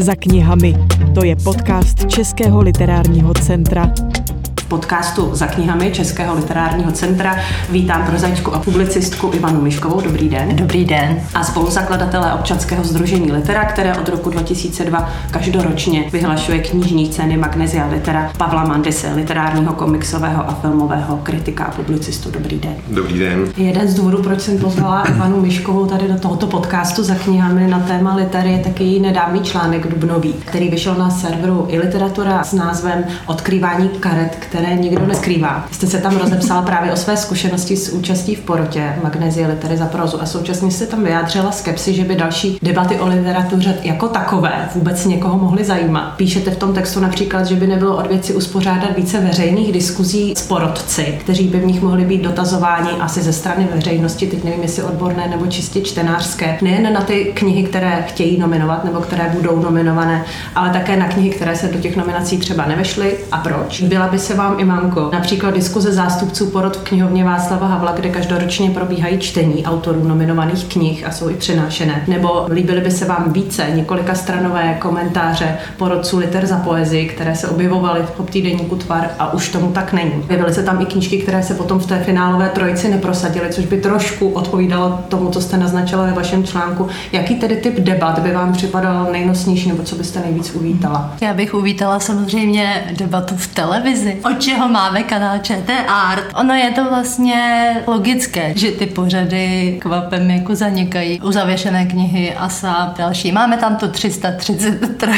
Za knihami. To je podcast Českého literárního centra podcastu Za knihami Českého literárního centra. Vítám prozaičku a publicistku Ivanu Miškovou. Dobrý den. Dobrý den. A spoluzakladatele občanského združení Litera, které od roku 2002 každoročně vyhlašuje knižní ceny Magnesia Litera Pavla Mandise, literárního, komiksového a filmového kritika a publicistu. Dobrý den. Dobrý den. Jeden z důvodů, proč jsem pozvala Ivanu Miškovou tady do tohoto podcastu za knihami na téma litery, je taky nedávný článek Dubnový, který vyšel na serveru i literatura s názvem Odkrývání karet, které které nikdo neskrývá. Jste se tam rozepsala právě o své zkušenosti s účastí v porotě Magnezie litery za prozu a současně jste tam vyjádřila skepsi, že by další debaty o literatuře jako takové vůbec někoho mohly zajímat. Píšete v tom textu například, že by nebylo od věci uspořádat více veřejných diskuzí s porotci, kteří by v nich mohli být dotazováni asi ze strany veřejnosti, teď nevím, jestli odborné nebo čistě čtenářské, nejen na ty knihy, které chtějí nominovat nebo které budou nominované, ale také na knihy, které se do těch nominací třeba nevešly a proč. Byla by se vám vám, Ivanko, například diskuze zástupců porod v knihovně Václava Havla, kde každoročně probíhají čtení autorů nominovaných knih a jsou i přenášené. Nebo líbily by se vám více několika stranové komentáře porodců liter za poezii, které se objevovaly v obtýdeníku Tvar a už tomu tak není. Objevily se tam i knížky, které se potom v té finálové trojici neprosadily, což by trošku odpovídalo tomu, co jste naznačila ve vašem článku. Jaký tedy typ debat by vám připadal nejnosnější, nebo co byste nejvíc uvítala? Já bych uvítala samozřejmě debatu v televizi. O čeho máme kanál ČT Art. Ono je to vlastně logické, že ty pořady kvapem jako zanikají. U zavěšené knihy a další. Máme tam tu 333,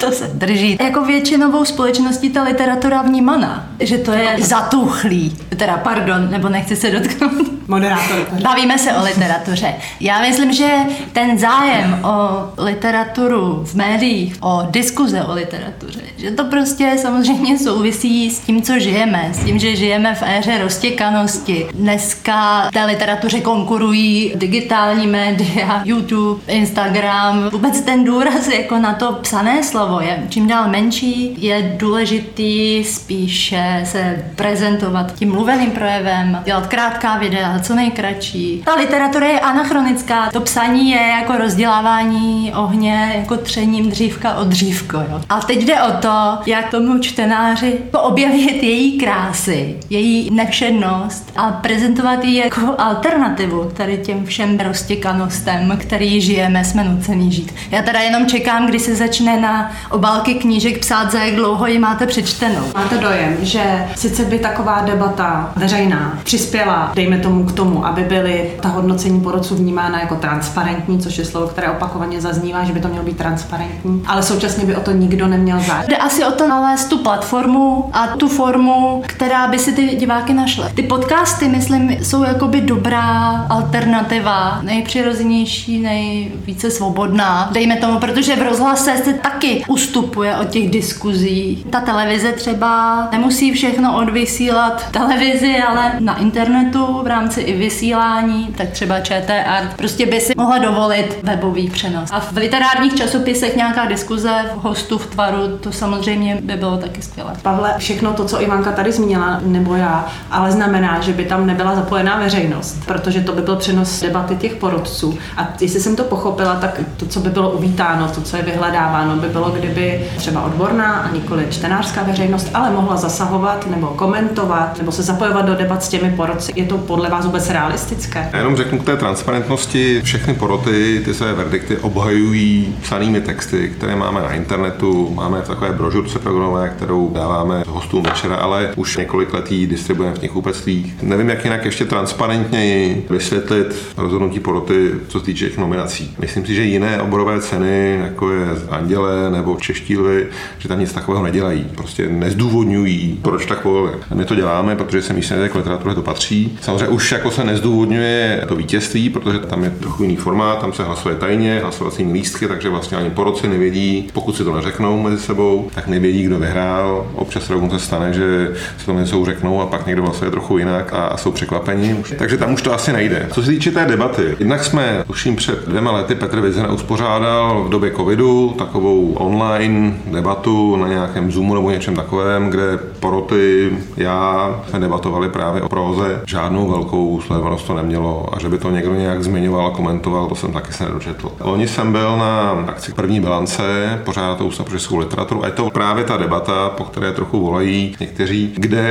to se drží. Jako většinovou společností ta literatura vnímaná, že to je zatuchlý. Teda pardon, nebo nechci se dotknout. Moderátor. Bavíme se o literatuře. Já myslím, že ten zájem o literaturu v médiích, o diskuze o literatuře, že to prostě samozřejmě souvisí s tím, tím, co žijeme, s tím, že žijeme v éře roztěkanosti. Dneska té literatuře konkurují digitální média, YouTube, Instagram. Vůbec ten důraz jako na to psané slovo je čím dál menší. Je důležitý spíše se prezentovat tím mluveným projevem, dělat krátká videa, co nejkratší. Ta literatura je anachronická. To psaní je jako rozdělávání ohně, jako třením dřívka od dřívko. Jo. A teď jde o to, jak tomu čtenáři objevit vidět její krásy, její nevšednost a prezentovat ji jako alternativu tady těm všem roztěkanostem, který žijeme, jsme nucený žít. Já teda jenom čekám, kdy se začne na obálky knížek psát, za jak dlouho ji máte přečtenou. Máte dojem, že sice by taková debata veřejná přispěla, dejme tomu k tomu, aby byly ta hodnocení porodců vnímána jako transparentní, což je slovo, které opakovaně zaznívá, že by to mělo být transparentní, ale současně by o to nikdo neměl zájem. Jde asi o to nalézt tu platformu a tu formu, která by si ty diváky našla. Ty podcasty, myslím, jsou jakoby dobrá alternativa, nejpřirozenější, nejvíce svobodná, dejme tomu, protože v rozhlase se taky ustupuje od těch diskuzí. Ta televize třeba nemusí všechno odvysílat televizi, ale na internetu v rámci i vysílání, tak třeba ČT Art prostě by si mohla dovolit webový přenos. A v literárních časopisech nějaká diskuze v hostu v tvaru, to samozřejmě by bylo taky skvělé. Pavle, všechno to co Ivanka tady zmínila, nebo já, ale znamená, že by tam nebyla zapojená veřejnost, protože to by byl přenos debaty těch porodců. A jestli jsem to pochopila, tak to, co by bylo uvítáno, to, co je vyhledáváno, by bylo, kdyby třeba odborná a nikoli čtenářská veřejnost, ale mohla zasahovat nebo komentovat nebo se zapojovat do debat s těmi porodci. Je to podle vás vůbec realistické? Já jenom řeknu k té transparentnosti. Všechny poroty ty své verdikty obhajují psanými texty, které máme na internetu. Máme takové brožurce programové, kterou dáváme hostům večera, ale už několik let ji distribuujeme v knihkupectvích. Nevím, jak jinak ještě transparentněji vysvětlit rozhodnutí poroty, co se týče těch nominací. Myslím si, že jiné oborové ceny, jako je Anděle nebo Čeští lvy, že tam nic takového nedělají. Prostě nezdůvodňují, proč tak volili. My to děláme, protože se myslím, že k literatuře to patří. Samozřejmě už jako se nezdůvodňuje to vítězství, protože tam je trochu jiný formát, tam se hlasuje tajně, hlasovacími lístky, takže vlastně ani poroci nevědí, pokud si to neřeknou mezi sebou, tak nevědí, kdo vyhrál. Občas dokonce stane, že se tomu něco řeknou a pak někdo vlastně je trochu jinak a, a jsou překvapení. Takže tam už to asi nejde. Co se týče té debaty, jednak jsme, tuším před dvěma lety, Petr Vizina uspořádal v době covidu takovou online debatu na nějakém Zoomu nebo něčem takovém, kde poroty, já jsme debatovali právě o proze. Žádnou velkou sledovanost to nemělo a že by to někdo nějak zmiňoval komentoval, to jsem taky se nedočetl. Loni jsem byl na akci první bilance, pořád to pro českou literaturu a je to právě ta debata, po které trochu volají někteří, kde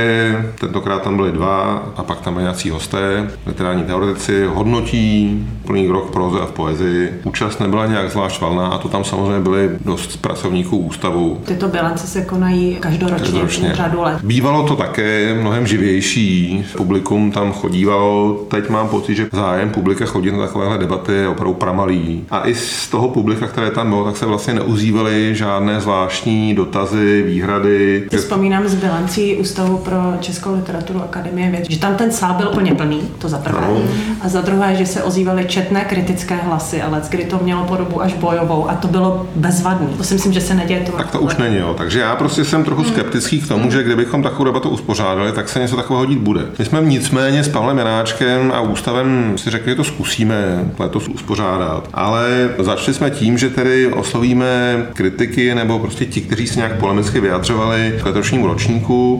tentokrát tam byli dva a pak tam byli nějací hosté, literární teoretici, hodnotí plný rok proze a v poezii. Účast nebyla nějak zvlášť valná a to tam samozřejmě byly dost pracovníků ústavu. Tyto bilance se konají každoročně, každoročně. řadu let. Bývalo to také mnohem živější, publikum tam chodívalo, teď mám pocit, že zájem publika chodit na takovéhle debaty je opravdu pramalý. A i z toho publika, které tam bylo, tak se vlastně neuzývaly žádné zvláštní dotazy, výhrady. Ty vzpomínám z bilancí Ústavu pro českou literaturu Akademie věd, že tam ten sál byl plně plný, to za prvé. No. A za druhé, že se ozývaly četné kritické hlasy, ale kdy to mělo podobu až bojovou a to bylo bezvadný. To si myslím, že se neděje to. Tak to už není, jo. Takže já prostě jsem trochu skeptický k tomu, že kdybychom takovou debatu uspořádali, tak se něco takového dít bude. My jsme nicméně s Pavlem Janáčkem a ústavem si řekli, že to zkusíme letos uspořádat. Ale začali jsme tím, že tedy oslovíme kritiky nebo prostě ti, kteří se nějak polemicky vyjadřovali k letošnímu ročníku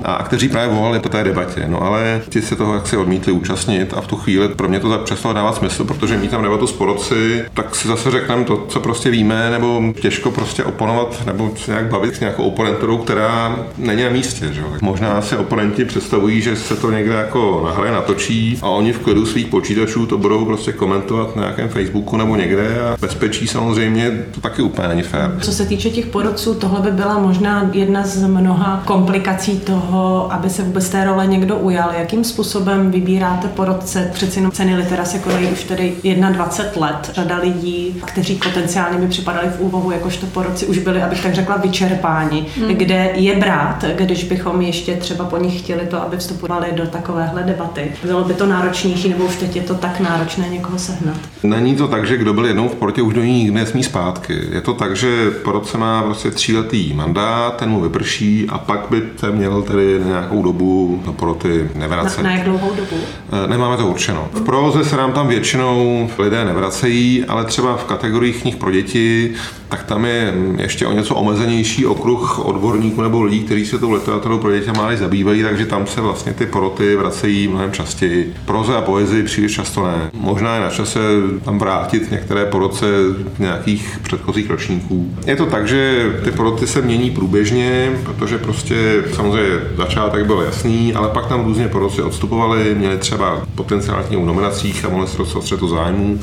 a kteří právě volali po té debatě. No ale ti se toho jak si odmítli účastnit a v tu chvíli pro mě to přestalo dávat smysl, protože mít tam debatu s porodci, tak si zase řekneme to, co prostě víme, nebo těžko prostě oponovat nebo se nějak bavit s nějakou oponenturou, která není na místě. Že? Možná si oponenti představují, že se to někde jako nahraje, natočí a oni v klidu svých počítačů to budou prostě komentovat na nějakém Facebooku nebo někde a bezpečí samozřejmě to taky úplně není fér. Co se týče těch porodců, tohle by byla možná jedna z mnoha komplikací toho, aby se vůbec té role někdo ujal. Jakým způsobem vybíráte porodce? Přeci jenom ceny litera se konají už tedy 21 let. Řada lidí, kteří potenciálně by připadali v úvahu jakožto porodci, už byli, abych tak řekla, vyčerpáni. Hmm. Kde je brát, když bychom ještě třeba po nich chtěli to, aby vstupovali do takovéhle debaty? Bylo by to náročnější, nebo už teď je to tak náročné někoho sehnat? Není to tak, že kdo byl jednou v porotě, už do ní nikdy nesmí zpátky. Je to tak, že porodce má prostě tříletý mandát, ten mu vyprší a pak by se měl tedy nějakou dobu do poroty nevracet. Na, na jak dlouhou dobu? Eh, nemáme to určeno. V provoze se nám tam většinou lidé nevracejí, ale třeba v kategoriích knih pro děti tak tam je ještě o něco omezenější okruh odborníků nebo lidí, kteří se tou literaturou pro děti máli zabývají, takže tam se vlastně ty poroty vracejí mnohem častěji. Proze a poezii příliš často ne. Možná je na čase tam vrátit některé poroce nějakých předchozích ročníků. Je to tak, že ty poroty se mění průběžně, protože prostě samozřejmě začátek byl jasný, ale pak tam různě poroci odstupovali, měli třeba potenciálně u nominacích a mohli se dostat střetu zájmu,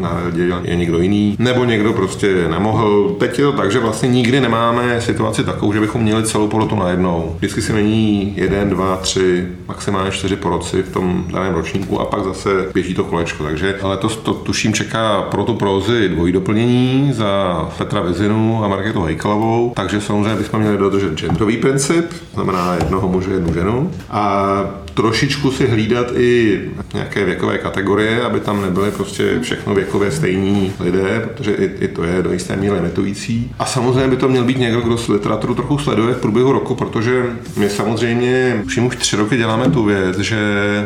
na je někdo jiný, nebo někdo prostě nemohl mohl. Teď je to tak, že vlastně nikdy nemáme situaci takovou, že bychom měli celou porotu najednou. Vždycky se mění jeden, dva, tři, maximálně čtyři poroci v tom daném ročníku a pak zase běží to kolečko. Takže letos to tuším čeká pro tu prozy dvojí doplnění za Petra Vizinu a Marketu Hejkalovou, takže samozřejmě bychom měli dodržet genderový princip, znamená jednoho muže, jednu ženu. A trošičku si hlídat i nějaké věkové kategorie, aby tam nebyly prostě všechno věkově stejní lidé, protože i, i to je do jisté míry limitující. A samozřejmě by to měl být někdo, kdo literaturu trochu sleduje v průběhu roku, protože my samozřejmě už už tři roky děláme tu věc, že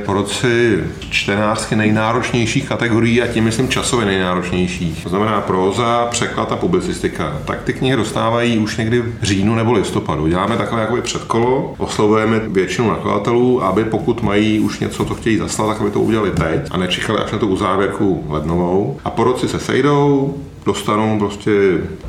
po roci čtenářsky nejnáročnějších kategorií a tím myslím časově nejnáročnějších. To znamená próza, překlad a publicistika. Tak ty knihy dostávají už někdy v říjnu nebo listopadu. Děláme takové jakoby předkolo, oslovujeme většinu nakladatelů, aby pokud mají už něco, co chtějí zaslat, tak aby to udělali teď a nečekali až na tu uzávěrku lednovou. A po roci se sejdou, dostanou prostě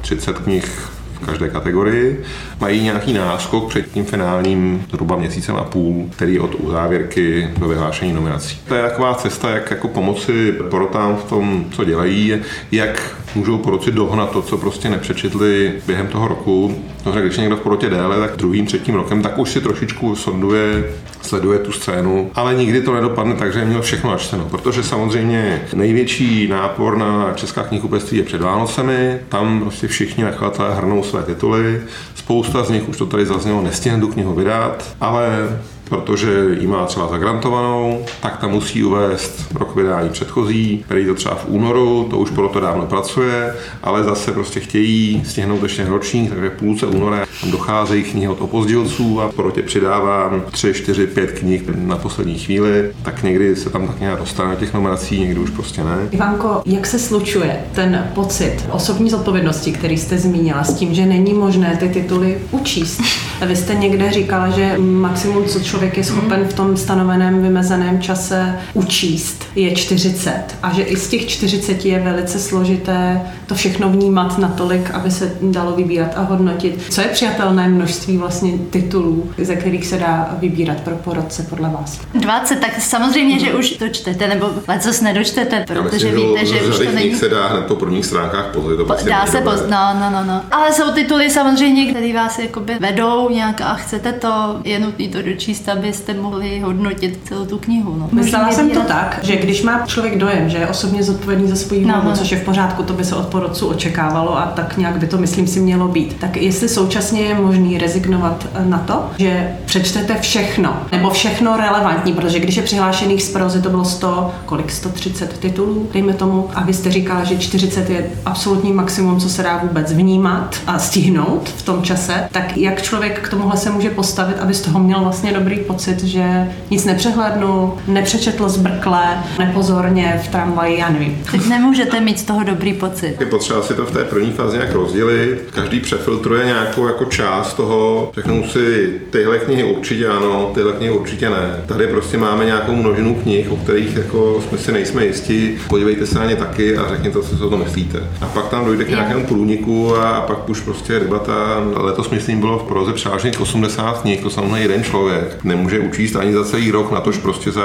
30 knih v každé kategorii. Mají nějaký náskok před tím finálním zhruba měsícem a půl, který od uzávěrky do vyhlášení nominací. To je taková cesta, jak jako pomoci porotám v tom, co dělají, jak můžou poroci dohnat to, co prostě nepřečetli během toho roku. No, když je někdo v porotě déle, tak druhým, třetím rokem, tak už si trošičku sonduje sleduje tu scénu, ale nikdy to nedopadne tak, že měl všechno načteno, protože samozřejmě největší nápor na česká knihkupectví je před Vánocemi, tam prostě všichni nakladatelé hrnou své tituly, spousta z nich už to tady zaznělo, nestihne tu knihu vydat, ale protože ji má třeba zagrantovanou, tak tam musí uvést rok vydání předchozí, který to třeba v únoru, to už proto dávno pracuje, ale zase prostě chtějí stihnout ještě ročník, takže půlce února tam docházejí knihy od opozdilců a porotě přidávám 3, 4, 5 knih na poslední chvíli, tak někdy se tam tak nějak dostane těch numerací, někdy už prostě ne. Ivanko, jak se slučuje ten pocit osobní zodpovědnosti, který jste zmínila, s tím, že není možné ty tituly učíst? Vy jste někde říkala, že maximum, co člověk je schopen v tom stanoveném vymezeném čase učíst, je 40 a že i z těch 40 je velice složité to všechno vnímat natolik, aby se dalo vybírat a hodnotit. Co je přijatelné množství vlastně titulů, ze kterých se dá vybírat pro porodce podle vás? 20, tak samozřejmě, že už to čtete, nebo co nedočtete, protože myslím, víte, že už to není... se dá hned po prvních stránkách poznat. To prostě Dá se poznat, no, no, no, no. Ale jsou tituly samozřejmě, které vás jakoby vedou nějak a chcete to, je nutné to dočíst, abyste mohli hodnotit celou tu knihu. No. Myslela jsem to tak, že když má člověk dojem, že je osobně zodpovědný za svou hlavu, no. což je v pořádku, to by se od porodců očekávalo a tak nějak by to, myslím si, mělo být. Tak jestli současně je možný rezignovat na to, že přečtete všechno, nebo všechno relevantní, protože když je přihlášených z prozy, to bylo 100, kolik 130 titulů, dejme tomu, a vy jste říkala, že 40 je absolutní maximum, co se dá vůbec vnímat a stihnout v tom čase, tak jak člověk k tomuhle se může postavit, aby z toho měl vlastně dobrý pocit, že nic nepřehlednu, nepřečetl zbrkle, nepozorně v tramvaji, já nevím. Teď nemůžete mít z toho dobrý pocit. Je potřeba si to v té první fázi nějak rozdělit. Každý přefiltruje nějakou jako část toho, řeknou si, tyhle knihy určitě ano, tyhle knihy určitě ne. Tady prostě máme nějakou množinu knih, o kterých jako jsme si nejsme jistí. Podívejte se na ně taky a řekněte, co si o to myslíte. A pak tam dojde k nějakému průniku a pak už prostě debata. Letos myslím bylo v proze převážně 80 knih, to samozřejmě jeden člověk nemůže učíst ani za celý rok, na tož prostě za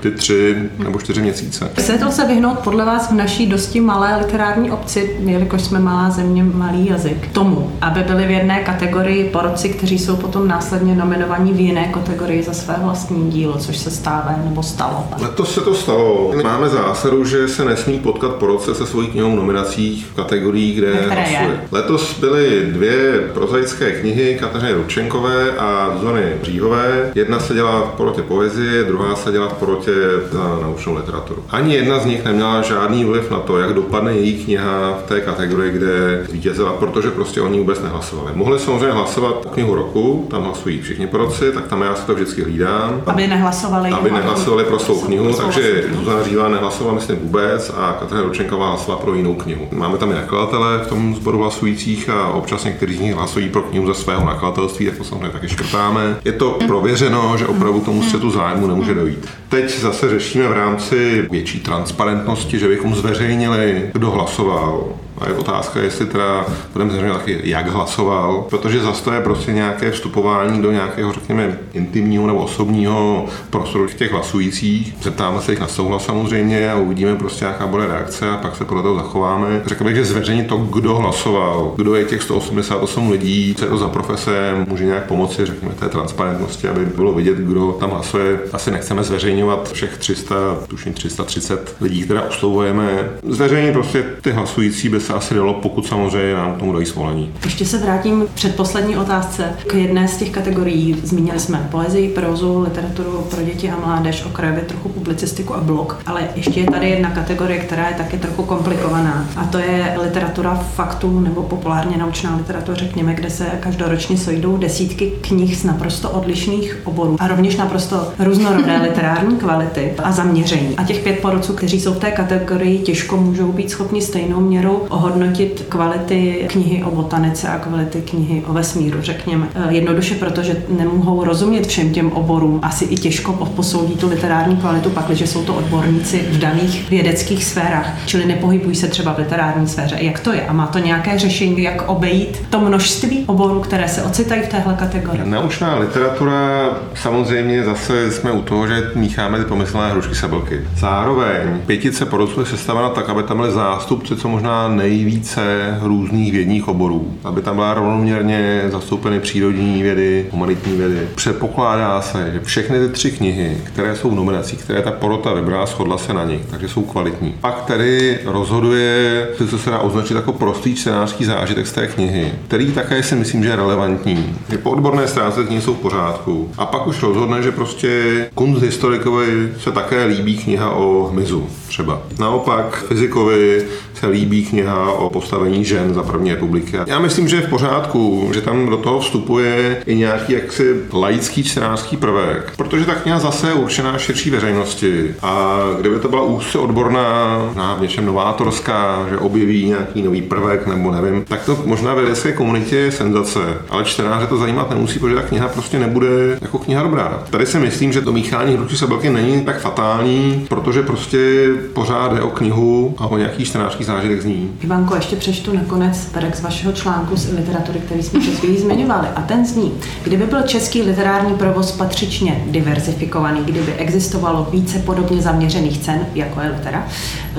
ty tři nebo čtyři měsíce. Chce to se vyhnout podle vás v naší dosti malé literární obci, jelikož jsme malá země, malý jazyk, tomu, aby byli v jedné kategorii porodci, kteří jsou potom následně nominovaní v jiné kategorii za své vlastní dílo, což se stává nebo stalo. Letos se to stalo. Máme zásadu, že se nesmí potkat porodce se svojí knihou v nominacích v kategorii, kde hlasuje. Letos byly dvě prozaické knihy Kateřiny Ručenkové a Zony Bříhové. Jedna se dělá v porotě poezie, druhá se dělá v porotě za naučnou literaturu. Ani jedna z nich neměla žádný vliv na to, jak dopadne její kniha v té kategorii, kde zvítězila, protože prostě oni vůbec nehlasovali. Mohli samozřejmě hlasovat o knihu roku, tam hlasují všichni porodci, tak tam já si to vždycky hlídám. Aby nehlasovali. Aby nehlasovali pro svou knihu, takže. Zuzana Řívá nehlasovala myslím vůbec a Kateřina Ručenková hlasovala pro jinou knihu. Máme tam i nakladatele v tom sboru hlasujících a občas někteří z nich hlasují pro knihu ze svého nakladatelství, tak to samozřejmě taky škrtáme. Je to prověřeno, že opravdu tomu střetu zájmu nemůže dojít. Teď zase řešíme v rámci větší transparentnosti, že bychom zveřejnili, kdo hlasoval, a je otázka, jestli teda budeme zřejmě taky, jak hlasoval, protože zase to je prostě nějaké vstupování do nějakého, řekněme, intimního nebo osobního prostoru těch hlasujících. Zeptáme se jich na souhlas samozřejmě a uvidíme prostě, jaká bude reakce a pak se podle toho zachováme. Řekl bych, že zveřejnit to, kdo hlasoval, kdo je těch 188 lidí, co je to za profese, může nějak pomoci, řekněme, té transparentnosti, aby bylo vidět, kdo tam hlasuje. Asi nechceme zveřejňovat všech 300, tuším 330 lidí, které oslovujeme. Zveřejnit prostě ty hlasující by se asi dalo, pokud samozřejmě nám k tomu dají svolení. Ještě se vrátím k předposlední otázce k jedné z těch kategorií. Zmínili jsme poezii, prózu, literaturu pro děti a mládež, okrajově trochu publicistiku a blog, ale ještě je tady jedna kategorie, která je taky trochu komplikovaná a to je literatura faktů nebo populárně naučná literatura, řekněme, kde se každoročně sejdou desítky knih z naprosto odlišných oborů a rovněž naprosto různorodé literární kvality a zaměření. A těch pět porodců, kteří jsou v té kategorii, těžko můžou být schopni stejnou měrou ohodnotit kvality knihy o botanice a kvality knihy o vesmíru, řekněme. Eh, Jednoduše, protože nemohou rozumět všem těm oborům. Asi i těžko posoudí tu literární kvalitu, pakliže jsou to odborníci v daných vědeckých sférách, čili nepohybují se třeba v literární sféře. Jak to je? A má to nějaké řešení, jak obejít to množství oborů, které se ocitají v téhle kategorii? Naučná literatura, samozřejmě zase jsme u toho, že mícháme ty pomyslné hrušky sablky. Zároveň pětice porodců je sestavena tak, aby tam byly zástupci co možná nejvíce různých vědních oborů. Aby tam byla rovnoměrně zastoupeny přírodní vědy, humanitní vědy. Předpokládá se, že všechny ty tři knihy, které jsou v nominacích, které ta porota vybrala, shodla se na nich, takže jsou kvalitní. Pak tedy rozhoduje, co se dá označit jako prostý čtenářský zážitek z té knihy, který také si myslím, že je relevantní. Že po odborné stránce knihy jsou v pořádku. a pak už rozhodne, že prostě kunsthistorikovi se také líbí kniha o hmyzu třeba. Naopak fyzikovi se líbí kniha o postavení žen za první republiky. Já myslím, že je v pořádku, že tam do toho vstupuje i nějaký jaksi laický čtenářský prvek, protože ta kniha zase je určená širší veřejnosti a kdyby to byla úzce odborná, v něčem novátorská, že objeví nějaký nový prvek nebo nevím, tak to možná ve vědecké komunitě je senzace, ale čtenáře to zajímat nemusí, protože ta kniha prostě nebude jako kniha dobrá. Tady si myslím, že to míchání hručky sebelky není tak fatální, protože prostě pořád je o knihu a o nějaký čtenářský zážitek z ní. Ivanko, ještě přečtu nakonec perek z vašeho článku z literatury, který jsme před chvílí zmiňovali. A ten zní, kdyby byl český literární provoz patřičně diverzifikovaný, kdyby existovalo více podobně zaměřených cen, jako je litera,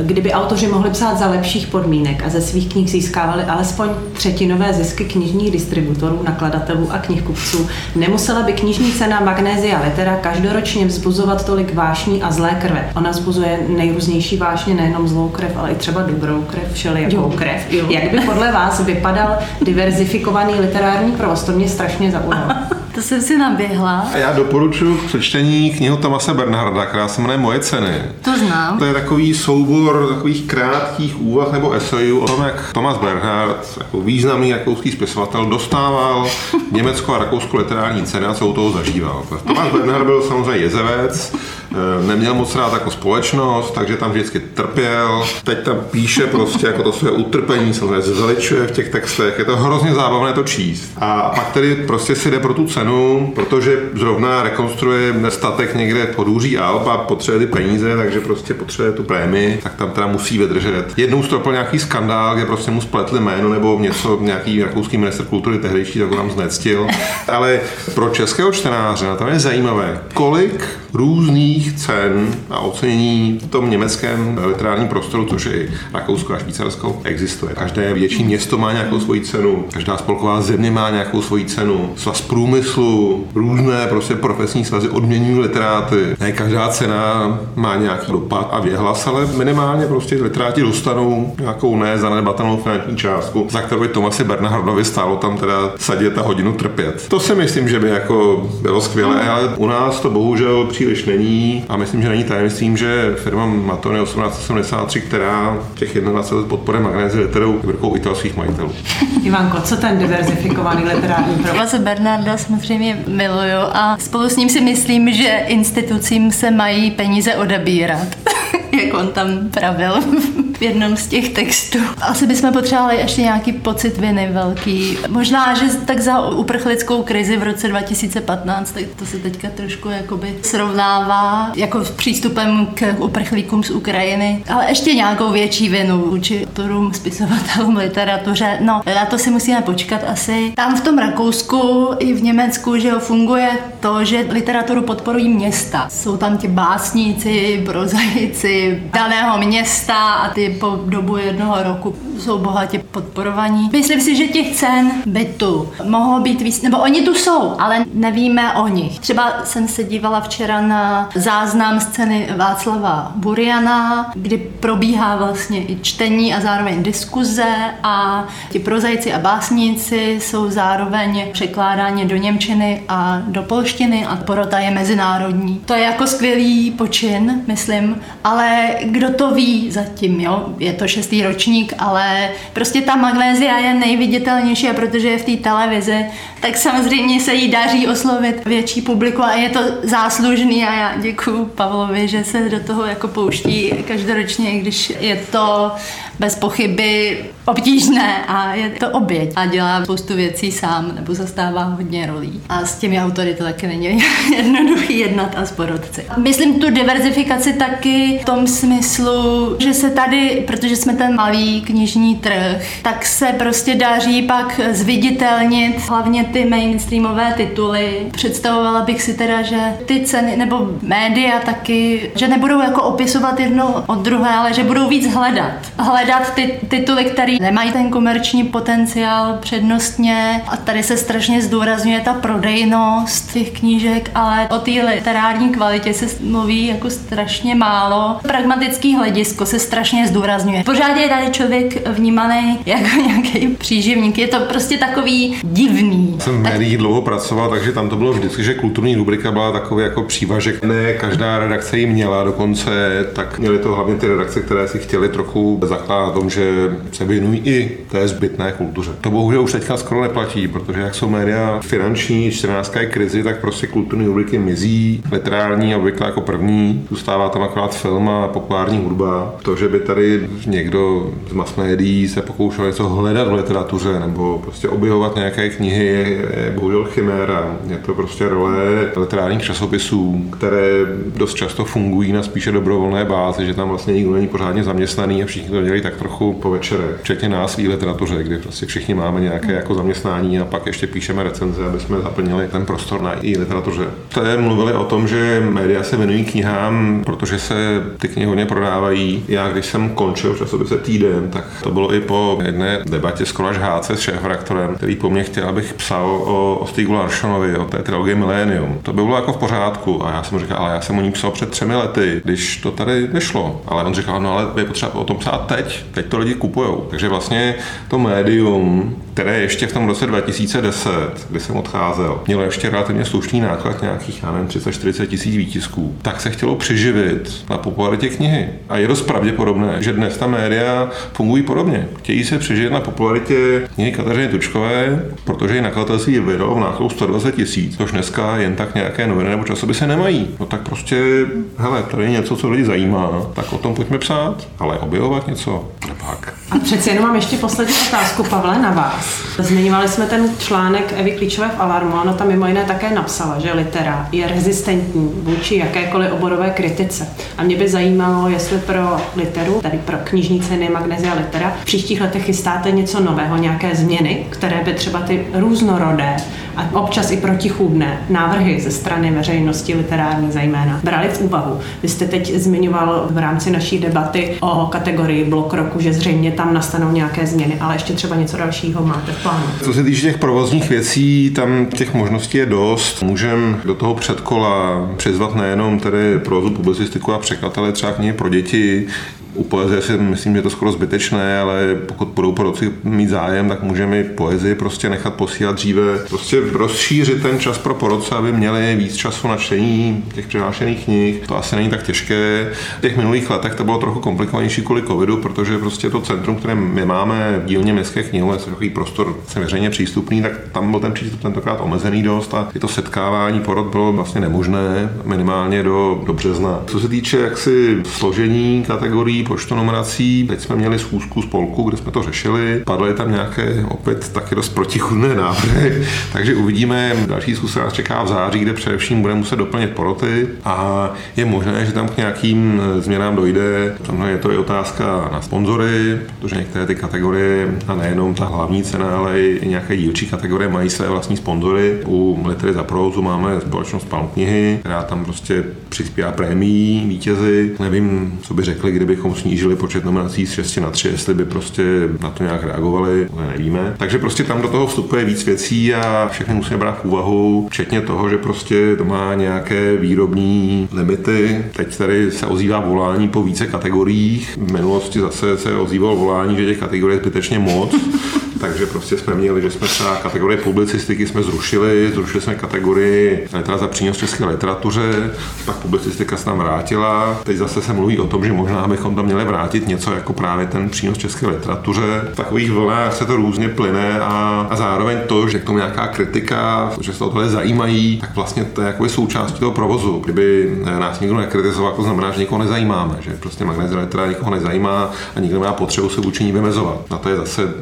kdyby autoři mohli psát za lepších podmínek a ze svých knih získávali alespoň třetinové zisky knižních distributorů, nakladatelů a knihkupců, nemusela by knižní cena Magnézia Litera každoročně vzbuzovat tolik vášní a zlé krve. Ona vzbuzuje nejrůznější vášně, nejenom zlou krev, ale i třeba dobrou krev, všelijakou krev. Jo. Jak by podle vás vypadal diverzifikovaný literární provoz? To mě strašně zaujalo. To jsem si naběhla. A já doporučuji k přečtení knihu Tomase Bernharda, která se jmenuje Moje ceny. To znám. To je takový soubor takových krátkých úvah nebo esejů o tom, jak Thomas Bernhard, jako významný rakouský spisovatel, dostával Německo a Rakousko literární ceny a co u toho zažíval. Thomas Bernhard byl samozřejmě jezevec, neměl moc rád jako společnost, takže tam vždycky trpěl. Teď tam píše prostě jako to své utrpení, samozřejmě zveličuje v těch textech. Je to hrozně zábavné to číst. A pak tedy prostě si jde pro tu cenu, protože zrovna rekonstruuje statek někde podůří Alp a potřebuje ty peníze, takže prostě potřebuje tu prémii, tak tam teda musí vydržet. Jednou stropil nějaký skandál, kde prostě mu spletli jméno nebo něco, nějaký rakouský minister kultury tehdejší, tak ho tam znectil. Ale pro českého čtenáře na tom je zajímavé, kolik různých cen a ocenění v tom německém literárním prostoru, což i Rakousko a Švýcarsko, existuje. Každé větší město má nějakou svoji cenu, každá spolková země má nějakou svoji cenu, svaz průmyslu, různé prostě profesní svazy odměňují literáty. Ne každá cena má nějaký dopad a věhlas, ale minimálně prostě literáti dostanou nějakou nezanedbatelnou finanční částku, za kterou by Tomasi Bernhardovi stálo tam teda sadit a hodinu trpět. To si myslím, že by jako bylo skvělé, ale u nás to bohužel příliš není a myslím, že není tajemstvím, že firma Matone 1873, která těch 21 let podporuje magnézy literou, je rukou italských majitelů. Ivanko, co ten diverzifikovaný literární provoz? Tomase Bernarda samozřejmě miluju a spolu s ním si myslím, že institucím se mají peníze odebírat. jak on tam pravil v jednom z těch textů. Asi bychom potřebovali ještě nějaký pocit viny velký. Možná, že tak za uprchlickou krizi v roce 2015, tak to se teďka trošku jakoby srovnává jako s přístupem k uprchlíkům z Ukrajiny, ale ještě nějakou větší vinu vůči autorům, spisovatelům, literatuře. No, na to si musíme počkat asi. Tam v tom Rakousku i v Německu, že jo, funguje to, že literaturu podporují města. Jsou tam ti básníci, prozaici daného města a ty po dobu jednoho roku jsou bohatě podporovaní. Myslím si, že těch cen bytu mohlo být víc, nebo oni tu jsou, ale nevíme o nich. Třeba jsem se dívala včera na záznam scény Václava Buriana, kdy probíhá vlastně i čtení a zároveň diskuze a ti prozajci a básníci jsou zároveň překládáni do Němčiny a do polštiny a porota je mezinárodní. To je jako skvělý počin, myslím, ale kdo to ví zatím, jo? Je to šestý ročník, ale prostě ta magnézia je nejviditelnější a protože je v té televizi, tak samozřejmě se jí daří oslovit větší publiku a je to záslužný a já děkuji Pavlovi, že se do toho jako pouští každoročně, když je to bez pochyby obtížné a je to oběť a dělá spoustu věcí sám nebo zastává hodně rolí. A s těmi autory to taky není jednoduchý jednat a s porodci. Myslím tu diverzifikaci taky v tom smyslu, že se tady, protože jsme ten malý knižní trh, tak se prostě daří pak zviditelnit hlavně ty mainstreamové tituly. Představovala bych si teda, že ty ceny nebo média taky, že nebudou jako opisovat jedno od druhé, ale že budou víc hledat. Hledat ty tituly, které nemají ten komerční potenciál přednostně a tady se strašně zdůrazňuje ta prodejnost těch knížek, ale o té literární kvalitě se mluví jako strašně málo. Pragmatický hledisko se strašně zdůrazňuje. Pořád je tady člověk vnímaný jako nějaký příživník. Je to prostě takový divný. Jsem v médiích dlouho pracoval, takže tam to bylo vždycky, že kulturní rubrika byla takový jako přívažek. Ne každá redakce ji měla dokonce, tak měly to hlavně ty redakce, které si chtěli trochu zakládat tom, že se věnují i té zbytné kultuře. To bohužel už teďka skoro neplatí, protože jak jsou média finanční, 14 je krizi, tak prostě kulturní rubriky mizí, literární obvykle jako první, zůstává tam akorát film a populární hudba. To, že by tady někdo z mass médií se pokoušel něco hledat v literatuře nebo prostě objevovat nějaké knihy, je, je bohužel chiméra. Je to prostě role literárních časopisů, které dost často fungují na spíše dobrovolné bázi, že tam vlastně nikdo není pořádně zaměstnaný a všichni to dělají tak trochu po večere. Včetně nás v literatuře, kde prostě všichni máme nějaké jako zaměstnání a pak ještě píšeme recenze, aby jsme zaplnili ten prostor na i literatuře. Tady mluvili o tom, že média se věnují knihám, protože se ty knihy hodně prodávají. Já, když jsem končil časopise Týden, tak to bylo i po jedné debatě s Kolaš HC s šéf-redaktorem, který po mně chtěl, abych psal o, o Stigu Larsonovi, o té trilogii Millennium. To by bylo jako v pořádku a já jsem říkal, ale já jsem o ní psal před třemi lety, když to tady nešlo. Ale on říkal, no ale je potřeba o tom psát teď, teď to lidi kupujou. Takže vlastně to médium, které ještě v tom roce 2010, kdy jsem odcházel, mělo ještě relativně slušný náklad nějakých, já nevím, 30-40 tisíc výtisků, tak se chtělo přiživit na popularitě knihy. A je dost pravděpodobné, že dnes ta média fungují podobně. Chtějí se přiživit na popularitě knihy Kateřiny Tučkové, protože ji nakladatelství vydalo v nákladu 120 tisíc, což dneska jen tak nějaké noviny nebo časopisy nemají. No tak prostě, hele, tady je něco, co lidi zajímá, tak o tom pojďme psát, ale objevovat něco, pak. A přeci jenom mám ještě poslední otázku, Pavle, na vás. Zmiňovali jsme ten článek Evy Klíčové v Alarmu, ona tam mimo jiné také napsala, že litera je rezistentní vůči jakékoliv oborové kritice. A mě by zajímalo, jestli pro literu, tedy pro knižní ceny Magnesia Litera, v příštích letech chystáte něco nového, nějaké změny, které by třeba ty různorodé a občas i protichůdné návrhy ze strany veřejnosti literární zejména brali v úvahu. Vy jste teď zmiňoval v rámci naší debaty o kategorii blok roku, že zřejmě tam nastanou nějaké změny, ale ještě třeba něco dalšího máte v plánu. Co se týče těch provozních věcí, tam těch možností je dost. Můžeme do toho předkola přizvat nejenom tedy prozu, publicistiku a překladatele třeba knihy pro děti, u poezie si myslím, že je to skoro zbytečné, ale pokud budou poroci mít zájem, tak můžeme poezii prostě nechat posílat dříve. Prostě rozšířit ten čas pro porodce, aby měli víc času na čtení těch přihlášených knih. To asi není tak těžké. V těch minulých letech to bylo trochu komplikovanější kvůli covidu, protože prostě to centrum, které my máme v dílně městské knihy, je takový prostor se veřejně přístupný, tak tam byl ten přístup tentokrát omezený dost a i to setkávání porod bylo vlastně nemožné, minimálně do, do března. Co se týče jaksi složení kategorií, počtu numerací. Teď jsme měli schůzku spolku, kde jsme to řešili. Padly tam nějaké opět taky dost protichudné návrhy, takže uvidíme. Další schůzka nás čeká v září, kde především bude muset doplnit poroty a je možné, že tam k nějakým změnám dojde. Samozřejmě je to i otázka na sponzory, protože některé ty kategorie, a nejenom ta hlavní cena, ale i nějaké dílčí kategorie mají své vlastní sponzory. U Litery za prózu máme společnost Palm knihy, která tam prostě přispívá prémií vítězi. Nevím, co by řekli, kdybychom snížili počet nominací z 6 na 3, jestli by prostě na to nějak reagovali, nevíme. Takže prostě tam do toho vstupuje víc věcí a všechny musíme brát v úvahu, včetně toho, že prostě to má nějaké výrobní limity. Teď tady se ozývá volání po více kategoriích. V minulosti zase se ozývalo volání, že těch kategorií je zbytečně moc. Takže prostě jsme měli, že jsme třeba kategorie publicistiky jsme zrušili, zrušili jsme kategorii litera za přínos české literatuře, pak publicistika se nám vrátila. Teď zase se mluví o tom, že možná bychom tam měli vrátit něco jako právě ten přínos české literatuře. V takových vlnách se to různě plyne a, a zároveň to, že k tomu nějaká kritika, že se o tohle zajímají, tak vlastně to je jako součástí toho provozu. Kdyby nás nikdo nekritizoval, to znamená, že někoho nezajímáme, že prostě magnézia litera nikoho nezajímá a nikdo má potřebu se vůči ní vymezovat. Na to je zase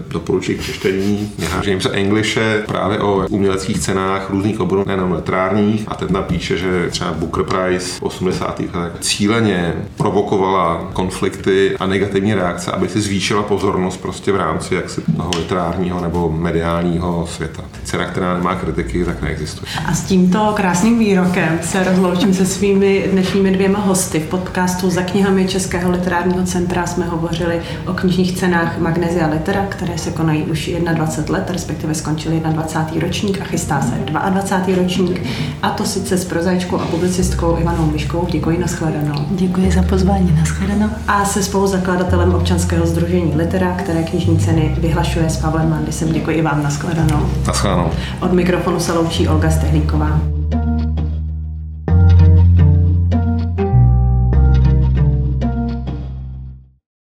doporučení přečtení Jamesa Englishe právě o uměleckých cenách různých oborů, nejenom literárních. A ten napíše, že třeba Booker Prize v 80. letech cíleně provokovala konflikty a negativní reakce, aby si zvýšila pozornost prostě v rámci jaksi toho literárního nebo mediálního světa. Cena, která nemá kritiky, tak neexistuje. A s tímto krásným výrokem se rozloučím se svými dnešními dvěma hosty. V podcastu za knihami Českého literárního centra jsme hovořili o knižních cenách Magnesia Litera, které se konají už už 21 let, respektive skončil 21. ročník a chystá se 22. ročník. A to sice s prozačkou a publicistkou Ivanou Miškou. Děkuji, nashledanou. Děkuji za pozvání, nashledanou. A se spoluzakladatelem občanského združení Litera, které knižní ceny vyhlašuje s Pavlem Mandisem. Děkuji i vám, nashledanou. Nashledanou. Od mikrofonu se loučí Olga Stehlíková.